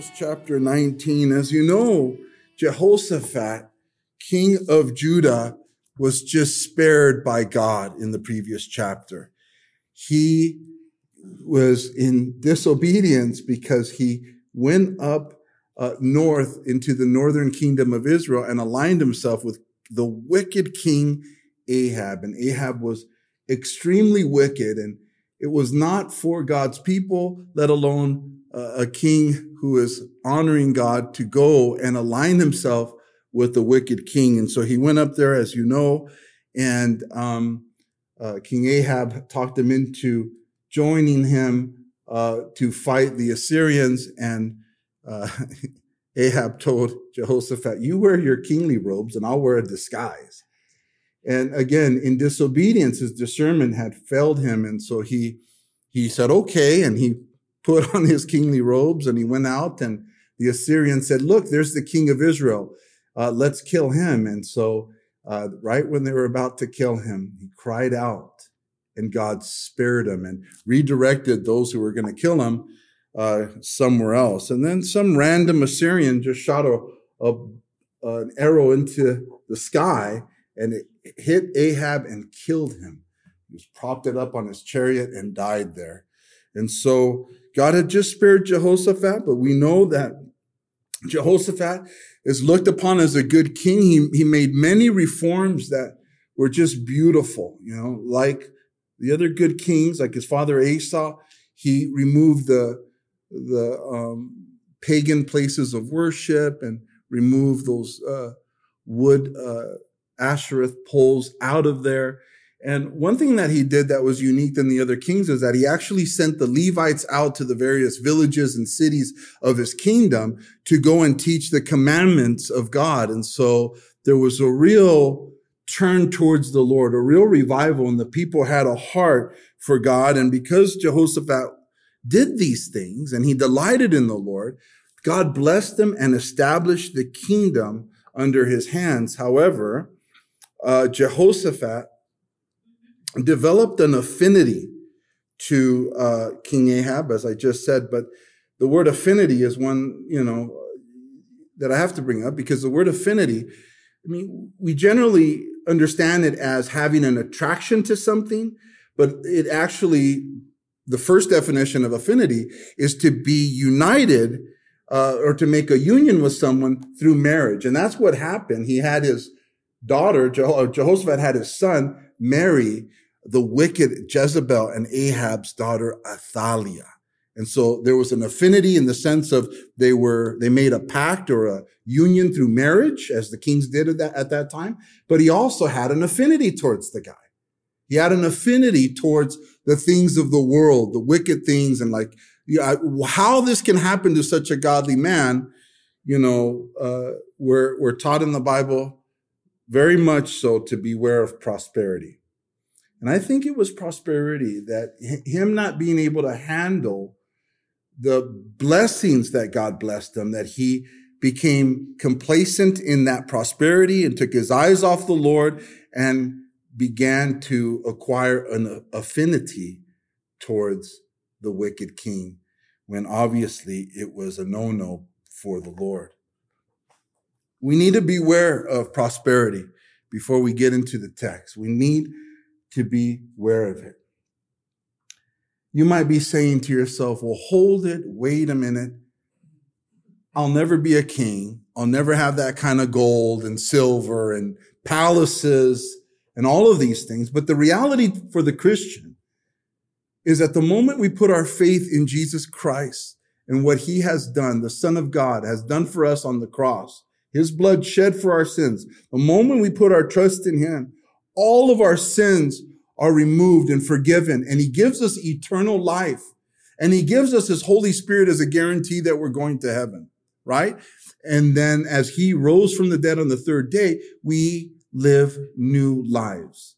Chronicles chapter 19. As you know, Jehoshaphat, king of Judah, was just spared by God in the previous chapter. He was in disobedience because he went up uh, north into the northern kingdom of Israel and aligned himself with the wicked king Ahab. And Ahab was extremely wicked and it was not for God's people, let alone a king who is honoring God to go and align himself with the wicked king. And so he went up there, as you know, and um, uh, King Ahab talked him into joining him uh, to fight the Assyrians. And uh, Ahab told Jehoshaphat, You wear your kingly robes, and I'll wear a disguise. And again, in disobedience, his discernment had failed him. And so he, he said, Okay. And he put on his kingly robes and he went out and the Assyrian said, look, there's the king of Israel. Uh, let's kill him. And so, uh, right when they were about to kill him, he cried out and God spared him and redirected those who were going to kill him uh, somewhere else. And then some random Assyrian just shot a, a an arrow into the sky and it hit Ahab and killed him. He was propped it up on his chariot and died there. And so God had just spared Jehoshaphat, but we know that Jehoshaphat is looked upon as a good king. He, he made many reforms that were just beautiful, you know, like the other good kings, like his father Asa, he removed the, the um, pagan places of worship and removed those uh, wood uh, poles out of there. And one thing that he did that was unique than the other kings is that he actually sent the Levites out to the various villages and cities of his kingdom to go and teach the commandments of God. And so there was a real turn towards the Lord, a real revival, and the people had a heart for God. And because Jehoshaphat did these things and he delighted in the Lord, God blessed them and established the kingdom under his hands. However, uh, Jehoshaphat developed an affinity to uh, King Ahab, as I just said. But the word affinity is one, you know, that I have to bring up because the word affinity, I mean, we generally understand it as having an attraction to something, but it actually, the first definition of affinity is to be united uh, or to make a union with someone through marriage. And that's what happened. He had his daughter, Jehoshaphat had his son marry the wicked Jezebel and Ahab's daughter Athaliah. And so there was an affinity in the sense of they were, they made a pact or a union through marriage, as the kings did at that, at that time. But he also had an affinity towards the guy. He had an affinity towards the things of the world, the wicked things, and like, you know, how this can happen to such a godly man, you know, uh, we're, we're taught in the Bible very much so to beware of prosperity. And I think it was prosperity that him not being able to handle the blessings that God blessed him, that he became complacent in that prosperity and took his eyes off the Lord and began to acquire an affinity towards the wicked king when obviously it was a no-no for the Lord. We need to beware of prosperity before we get into the text. We need to be aware of it. You might be saying to yourself, well, hold it, wait a minute. I'll never be a king. I'll never have that kind of gold and silver and palaces and all of these things. But the reality for the Christian is that the moment we put our faith in Jesus Christ and what he has done, the son of God has done for us on the cross, his blood shed for our sins. The moment we put our trust in him, all of our sins are removed and forgiven. And he gives us eternal life. And he gives us his Holy Spirit as a guarantee that we're going to heaven, right? And then as he rose from the dead on the third day, we live new lives,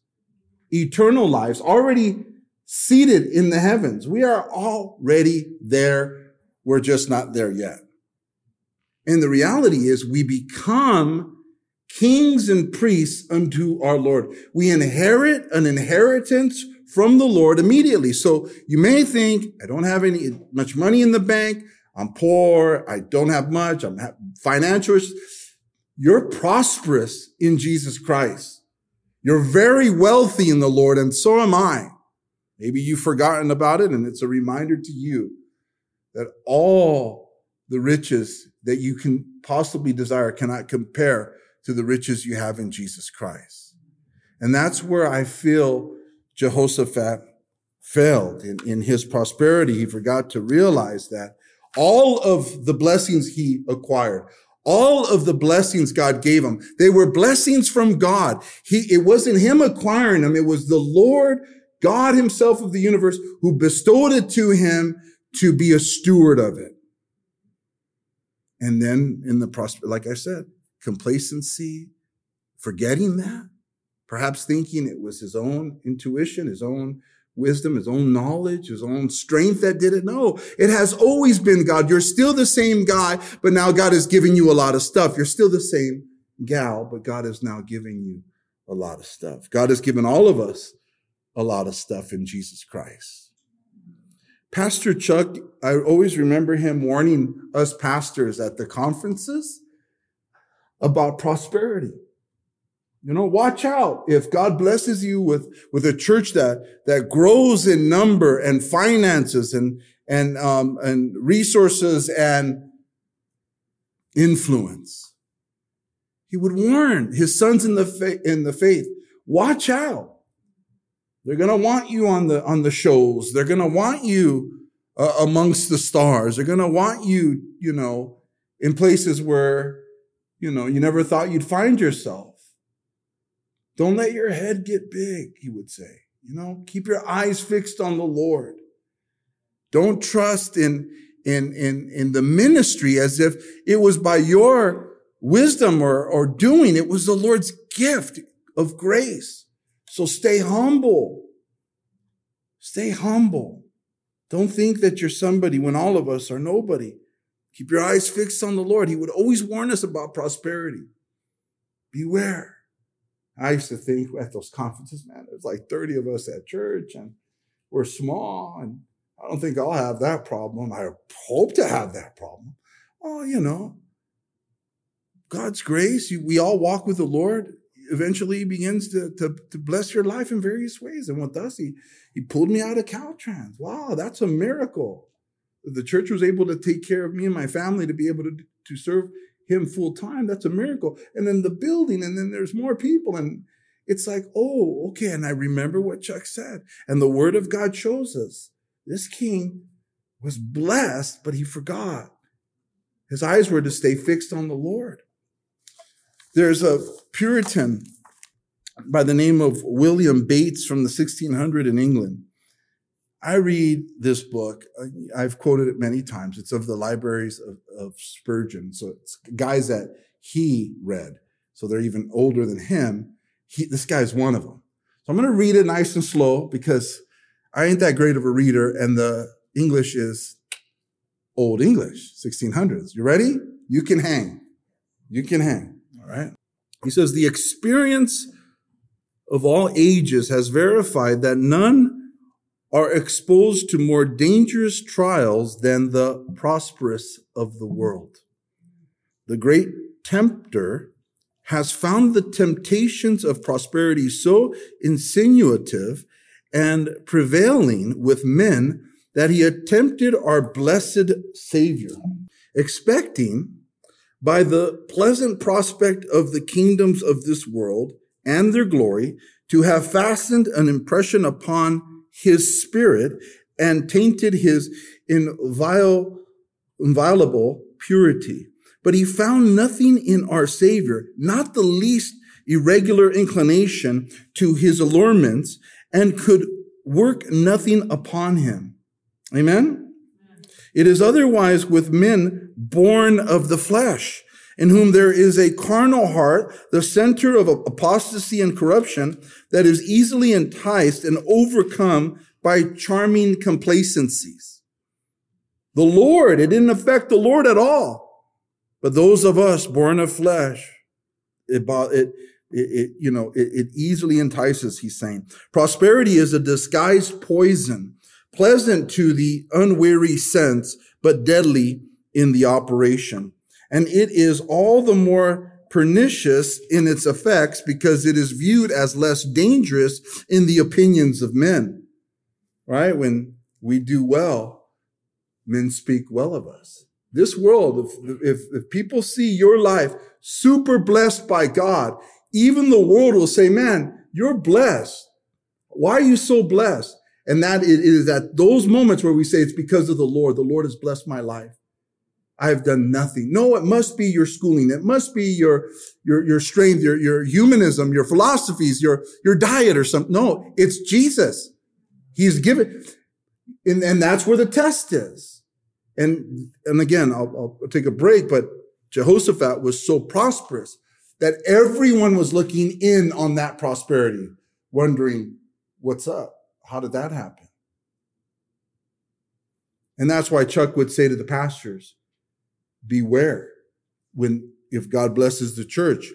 eternal lives, already seated in the heavens. We are already there. We're just not there yet. And the reality is we become kings and priests unto our Lord. We inherit an inheritance from the Lord immediately. So you may think, I don't have any much money in the bank. I'm poor. I don't have much. I'm financial. You're prosperous in Jesus Christ. You're very wealthy in the Lord, and so am I. Maybe you've forgotten about it, and it's a reminder to you that all the riches that you can possibly desire cannot compare to the riches you have in Jesus Christ. And that's where I feel Jehoshaphat failed in, in his prosperity. He forgot to realize that all of the blessings he acquired, all of the blessings God gave him, they were blessings from God. He, it wasn't him acquiring them. It was the Lord, God himself of the universe who bestowed it to him to be a steward of it. And then in the prosper, like I said, complacency, forgetting that, perhaps thinking it was his own intuition, his own wisdom, his own knowledge, his own strength that did it. No, it has always been God. You're still the same guy, but now God is giving you a lot of stuff. You're still the same gal, but God is now giving you a lot of stuff. God has given all of us a lot of stuff in Jesus Christ. Pastor Chuck, I always remember him warning us pastors at the conferences about prosperity. You know, watch out. If God blesses you with, with a church that, that grows in number and finances and, and, um, and resources and influence, he would warn his sons in the, fa- in the faith, watch out. They're going to want you on the, on the shows. They're going to want you uh, amongst the stars. They're going to want you, you know, in places where you know, you never thought you'd find yourself. Don't let your head get big, he would say. You know, keep your eyes fixed on the Lord. Don't trust in, in, in, in the ministry as if it was by your wisdom or, or doing. It was the Lord's gift of grace. So stay humble. Stay humble. Don't think that you're somebody when all of us are nobody. Keep your eyes fixed on the Lord. He would always warn us about prosperity. Beware. I used to think at those conferences, man, there's like 30 of us at church and we're small and I don't think I'll have that problem. I hope to have that problem. Oh, you know, God's grace, we all walk with the Lord. Eventually begins to, to, to bless your life in various ways. And with us, he, he pulled me out of Caltrans. Wow, that's a miracle the church was able to take care of me and my family to be able to, to serve him full time. That's a miracle. And then the building, and then there's more people. And it's like, oh, okay. And I remember what Chuck said. And the word of God shows us this king was blessed, but he forgot. His eyes were to stay fixed on the Lord. There's a Puritan by the name of William Bates from the 1600 in England. I read this book. I've quoted it many times. It's of the libraries of, of Spurgeon. So it's guys that he read. So they're even older than him. He, this guy's one of them. So I'm going to read it nice and slow because I ain't that great of a reader and the English is old English, 1600s. You ready? You can hang. You can hang. All right. He says, the experience of all ages has verified that none are exposed to more dangerous trials than the prosperous of the world. The great tempter has found the temptations of prosperity so insinuative and prevailing with men that he attempted our blessed Savior, expecting by the pleasant prospect of the kingdoms of this world and their glory to have fastened an impression upon his spirit and tainted his inviolable purity. But he found nothing in our Savior, not the least irregular inclination to his allurements, and could work nothing upon him. Amen? It is otherwise with men born of the flesh, in whom there is a carnal heart, the center of apostasy and corruption, that is easily enticed and overcome by charming complacencies. The Lord, it didn't affect the Lord at all. But those of us born of flesh, it, it, it, you know, it, it easily entices, he's saying. Prosperity is a disguised poison, pleasant to the unwary sense, but deadly in the operation. And it is all the more pernicious in its effects because it is viewed as less dangerous in the opinions of men. Right? When we do well, men speak well of us. This world, if, if, if people see your life super blessed by God, even the world will say, man, you're blessed. Why are you so blessed? And that it is at those moments where we say it's because of the Lord. The Lord has blessed my life. I have done nothing. No, it must be your schooling. It must be your, your, your strength, your, your humanism, your philosophies, your, your diet or something. No, it's Jesus. He's given, and, and that's where the test is. And, and again, I'll, I'll take a break, but Jehoshaphat was so prosperous that everyone was looking in on that prosperity, wondering, what's up? How did that happen? And that's why Chuck would say to the pastors, beware when if God blesses the church,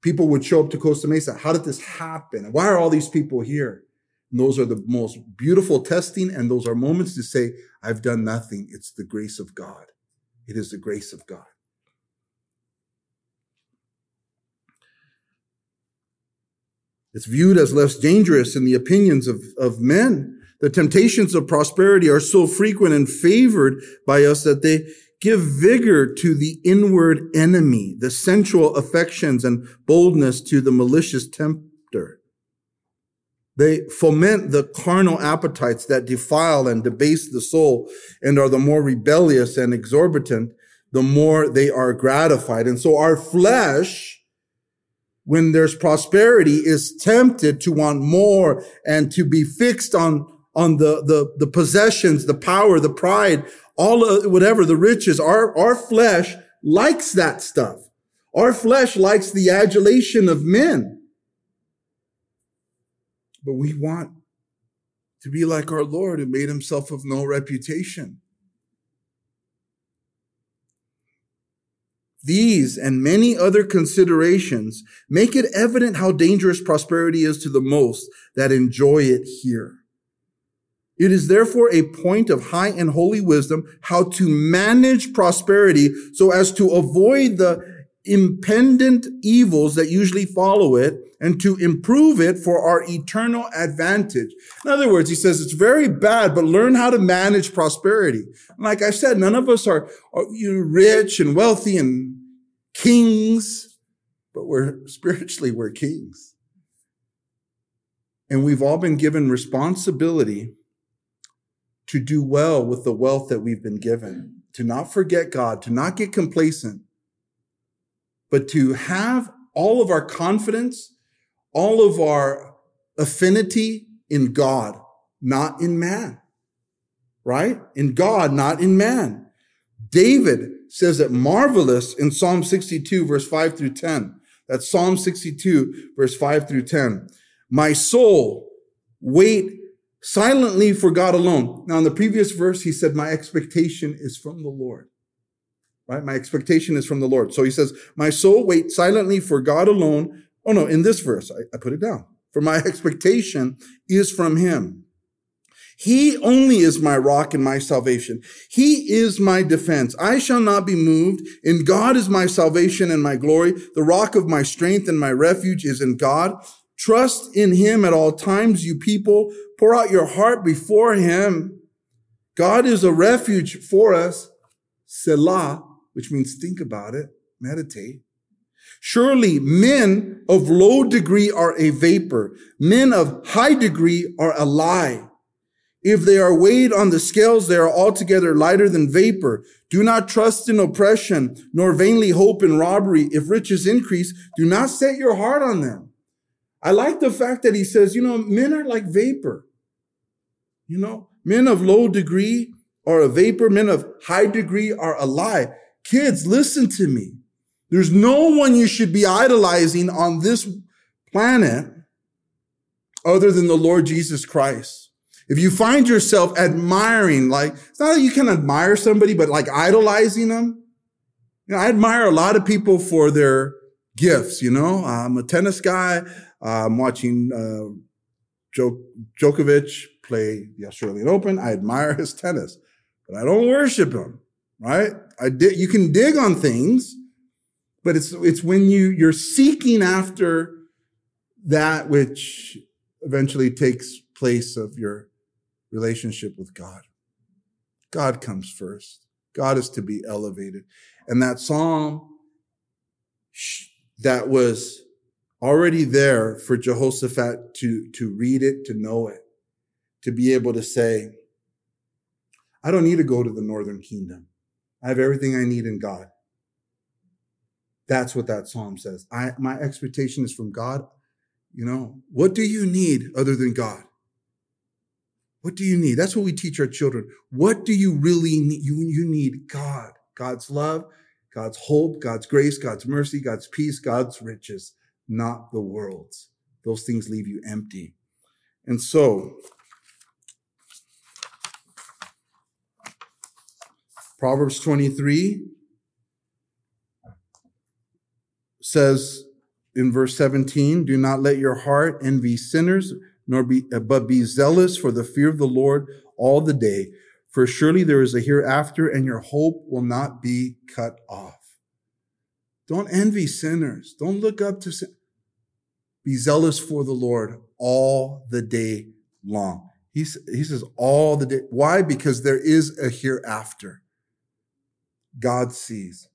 people would show up to Costa Mesa. How did this happen? Why are all these people here? And those are the most beautiful testing, and those are moments to say, I've done nothing. It's the grace of God. It is the grace of God. It's viewed as less dangerous in the opinions of, of men. The temptations of prosperity are so frequent and favored by us that they give vigor to the inward enemy, the sensual affections and boldness to the malicious tempter. They foment the carnal appetites that defile and debase the soul and are the more rebellious and exorbitant, the more they are gratified. And so our flesh, when there's prosperity, is tempted to want more and to be fixed on, on the, the, the possessions, the power, the pride all of whatever the riches, our, our flesh likes that stuff. Our flesh likes the adulation of men. But we want to be like our Lord who made himself of no reputation. These and many other considerations make it evident how dangerous prosperity is to the most that enjoy it here. It is therefore a point of high and holy wisdom how to manage prosperity so as to avoid the impendent evils that usually follow it and to improve it for our eternal advantage. In other words, he says it's very bad, but learn how to manage prosperity. like I said, none of us are, are you know, rich and wealthy and kings, but we're spiritually, we're kings. And we've all been given responsibility to do well with the wealth that we've been given, to not forget God, to not get complacent, but to have all of our confidence, all of our affinity in God, not in man, right? In God, not in man. David says it marvelous in Psalm 62, verse 5 through 10. That's Psalm 62, verse 5 through 10. My soul, wait silently for God alone. Now, in the previous verse, he said, My expectation is from the Lord. Right? My expectation is from the Lord. So he says, My soul wait silently for God alone. Oh no, in this verse, I, I put it down. For my expectation is from him. He only is my rock and my salvation. He is my defense. I shall not be moved. In God is my salvation and my glory. The rock of my strength and my refuge is in God. Trust in him at all times, you people. Pour out your heart before him. God is a refuge for us. Selah, which means think about it, meditate. Surely men of low degree are a vapor. Men of high degree are a lie. If they are weighed on the scales, they are altogether lighter than vapor. Do not trust in oppression, nor vainly hope in robbery. If riches increase, do not set your heart on them. I like the fact that he says, you know, men are like vapor. You know, men of low degree are a vapor. Men of high degree are a lie. Kids, listen to me. There's no one you should be idolizing on this planet other than the Lord Jesus Christ. If you find yourself admiring, like, it's not that you can admire somebody, but like idolizing them. You know, I admire a lot of people for their gifts, you know. I'm a tennis guy. I'm watching, uh, Djokovic play the Australian Open. I admire his tennis, but I don't worship him, right? I di- you can dig on things, but it's, it's when you, you're seeking after that which eventually takes place of your relationship with God. God comes first. God is to be elevated. And that psalm that was already there for Jehoshaphat to, to read it, to know it, to be able to say, I don't need to go to the northern kingdom. I have everything I need in God. That's what that psalm says. I, my expectation is from God. You know, what do you need other than God? What do you need? That's what we teach our children. What do you really need? You, you need God, God's love, God's hope, God's grace, God's mercy, God's peace, God's riches, not the world's. Those things leave you empty. And so, Proverbs 23 says, in verse 17, do not let your heart envy sinners, nor be, uh, but be zealous for the fear of the Lord all the day. For surely there is a hereafter and your hope will not be cut off. Don't envy sinners. Don't look up to sin. Be zealous for the Lord all the day long. He, he says all the day. Why? Because there is a hereafter. God sees.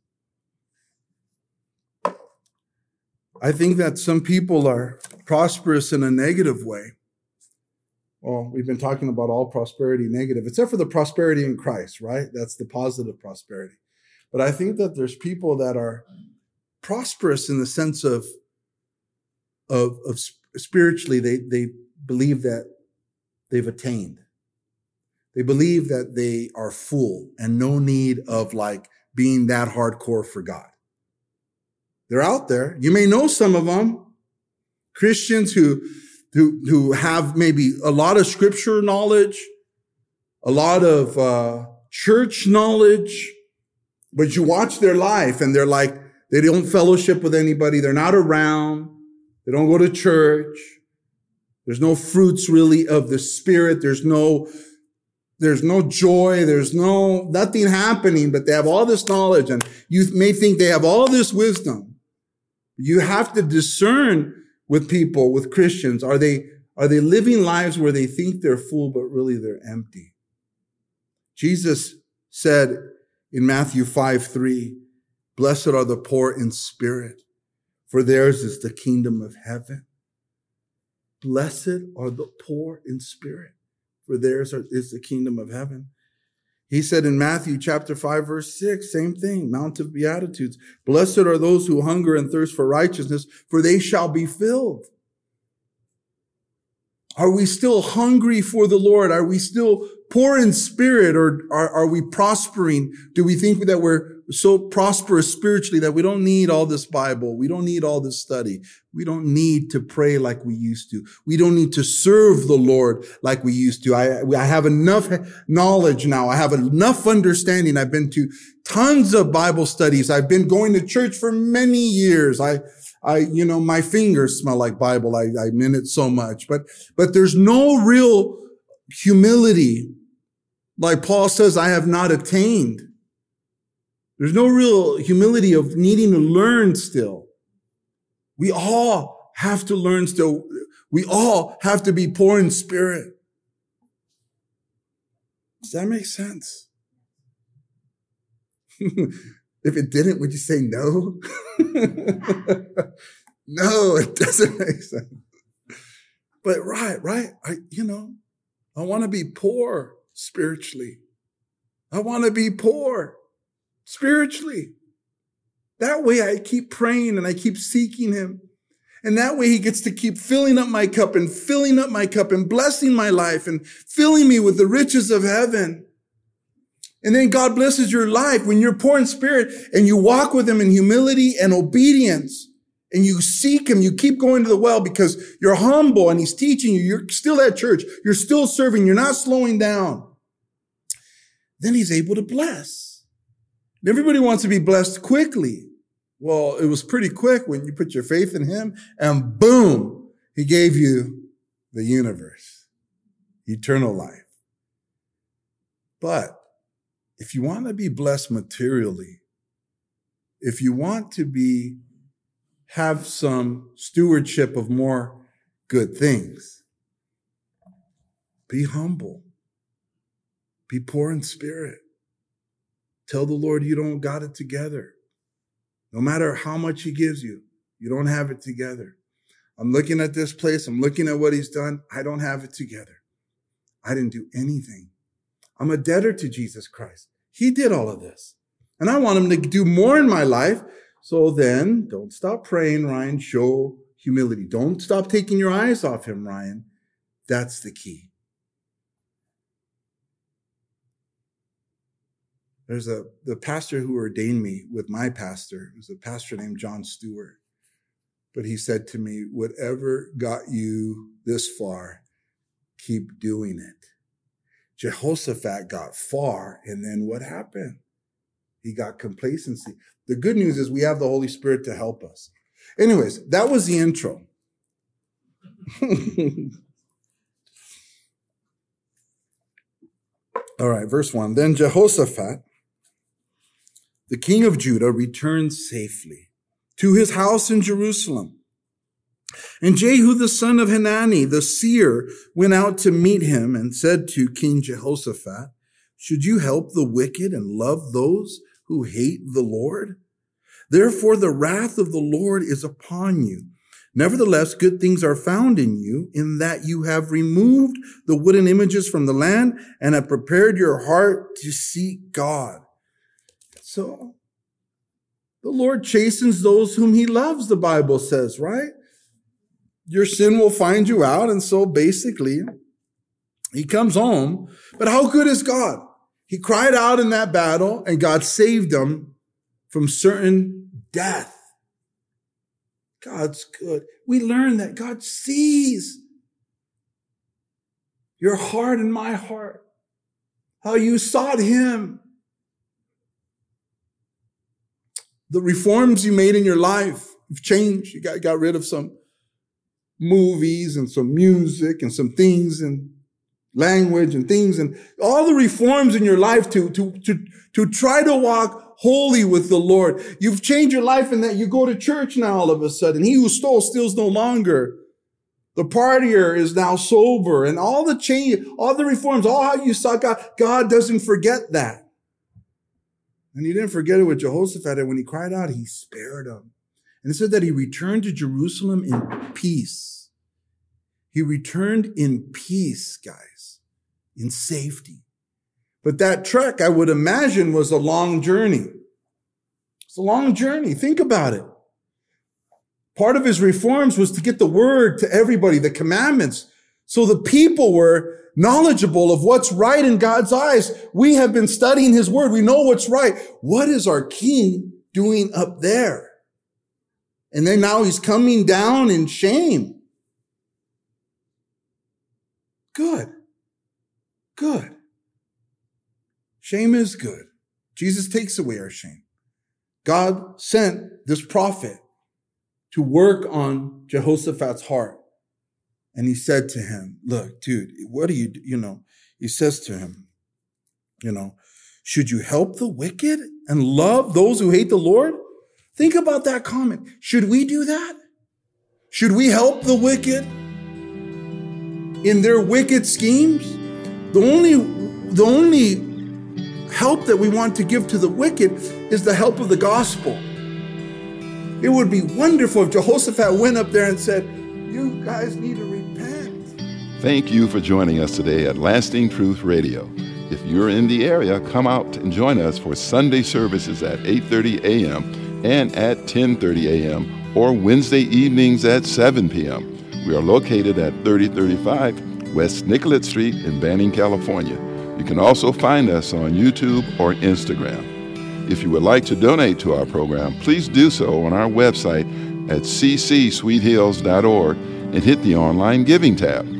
I think that some people are prosperous in a negative way. Well, we've been talking about all prosperity negative, except for the prosperity in Christ, right? That's the positive prosperity. But I think that there's people that are prosperous in the sense of, of, of spiritually, they, they believe that they've attained. They believe that they are full and no need of like being that hardcore for God. They're out there. You may know some of them. Christians who, who, who have maybe a lot of scripture knowledge, a lot of uh, church knowledge, but you watch their life and they're like, they don't fellowship with anybody. They're not around. They don't go to church. There's no fruits really of the spirit. There's no, there's no joy. There's no, nothing happening, but they have all this knowledge and you may think they have all this wisdom. You have to discern with people, with Christians. Are they, are they living lives where they think they're full, but really they're empty? Jesus said in Matthew 5, 3, blessed are the poor in spirit, for theirs is the kingdom of heaven. Blessed are the poor in spirit, for theirs is the kingdom of heaven. He said in Matthew chapter 5 verse 6, same thing, Mount of Beatitudes. Blessed are those who hunger and thirst for righteousness, for they shall be filled. Are we still hungry for the Lord? Are we still poor in spirit or are, are we prospering? Do we think that we're so prosperous spiritually that we don't need all this Bible? We don't need all this study. We don't need to pray like we used to. We don't need to serve the Lord like we used to. I, I have enough knowledge now. I have enough understanding. I've been to tons of Bible studies. I've been going to church for many years. I, I, you know, my fingers smell like Bible. I, I'm in it so much, but, but there's no real humility like Paul says, I have not attained. There's no real humility of needing to learn still. We all have to learn still. We all have to be poor in spirit. Does that make sense? if it didn't, would you say no? no, it doesn't make sense. But right, right. I, you know, I want to be poor spiritually. I want to be poor spiritually. That way I keep praying and I keep seeking him. And that way he gets to keep filling up my cup and filling up my cup and blessing my life and filling me with the riches of heaven. And then God blesses your life when you're poor in spirit and you walk with him in humility and obedience and you seek him. You keep going to the well because you're humble and he's teaching you. You're still at church. You're still serving. You're not slowing down. Then he's able to bless. Everybody wants to be blessed quickly. Well, it was pretty quick when you put your faith in him and boom, he gave you the universe, eternal life. But if you want to be blessed materially, if you want to be, have some stewardship of more good things, be humble, be poor in spirit. Tell the Lord you don't got it together. No matter how much he gives you, you don't have it together. I'm looking at this place. I'm looking at what he's done. I don't have it together. I didn't do anything. I'm a debtor to Jesus Christ. He did all of this. And I want him to do more in my life. So then don't stop praying, Ryan. Show humility. Don't stop taking your eyes off him, Ryan. That's the key. There's a the pastor who ordained me with my pastor. It was a pastor named John Stewart. But he said to me, whatever got you this far, keep doing it. Jehoshaphat got far, and then what happened? He got complacency. The good news is we have the Holy Spirit to help us. Anyways, that was the intro. All right, verse 1. Then Jehoshaphat the king of Judah returned safely to his house in Jerusalem. And Jehu the son of Hanani, the seer, went out to meet him and said to King Jehoshaphat, Should you help the wicked and love those who hate the Lord? Therefore the wrath of the Lord is upon you. Nevertheless, good things are found in you in that you have removed the wooden images from the land and have prepared your heart to seek God. So the Lord chastens those whom he loves, the Bible says, right? Your sin will find you out. And so basically, he comes home. But how good is God? He cried out in that battle and God saved him from certain death. God's good. We learn that God sees your heart and my heart, how you sought him the reforms you made in your life, you've changed. You got, got rid of some movies and some music and some things and language and things and all the reforms in your life to, to, to, to try to walk holy with the Lord. You've changed your life in that you go to church now all of a sudden. He who stole steals no longer. The partier is now sober and all the change, all the reforms, all how you saw God, God doesn't forget that. And he didn't forget it with Jehoshaphat. And when he cried out, he spared him. And it said that he returned to Jerusalem in peace. He returned in peace, guys, in safety. But that trek, I would imagine, was a long journey. It's a long journey. Think about it. Part of his reforms was to get the word to everybody, the commandments. So the people were knowledgeable of what's right in God's eyes. We have been studying his word. We know what's right. What is our king doing up there? And then now he's coming down in shame. Good. Good. Shame is good. Jesus takes away our shame. God sent this prophet to work on Jehoshaphat's heart. And he said to him, Look, dude, what do you, you know, he says to him, you know, should you help the wicked and love those who hate the Lord? Think about that comment. Should we do that? Should we help the wicked in their wicked schemes? The only, the only help that we want to give to the wicked is the help of the gospel. It would be wonderful if Jehoshaphat went up there and said, You guys need to Thank you for joining us today at Lasting Truth Radio. If you're in the area, come out and join us for Sunday services at 8:30 a.m. and at 10:30 a.m. or Wednesday evenings at 7 p.m. We are located at 3035 West Nicollet Street in Banning, California. You can also find us on YouTube or Instagram. If you would like to donate to our program, please do so on our website at ccsweethills.org and hit the online giving tab.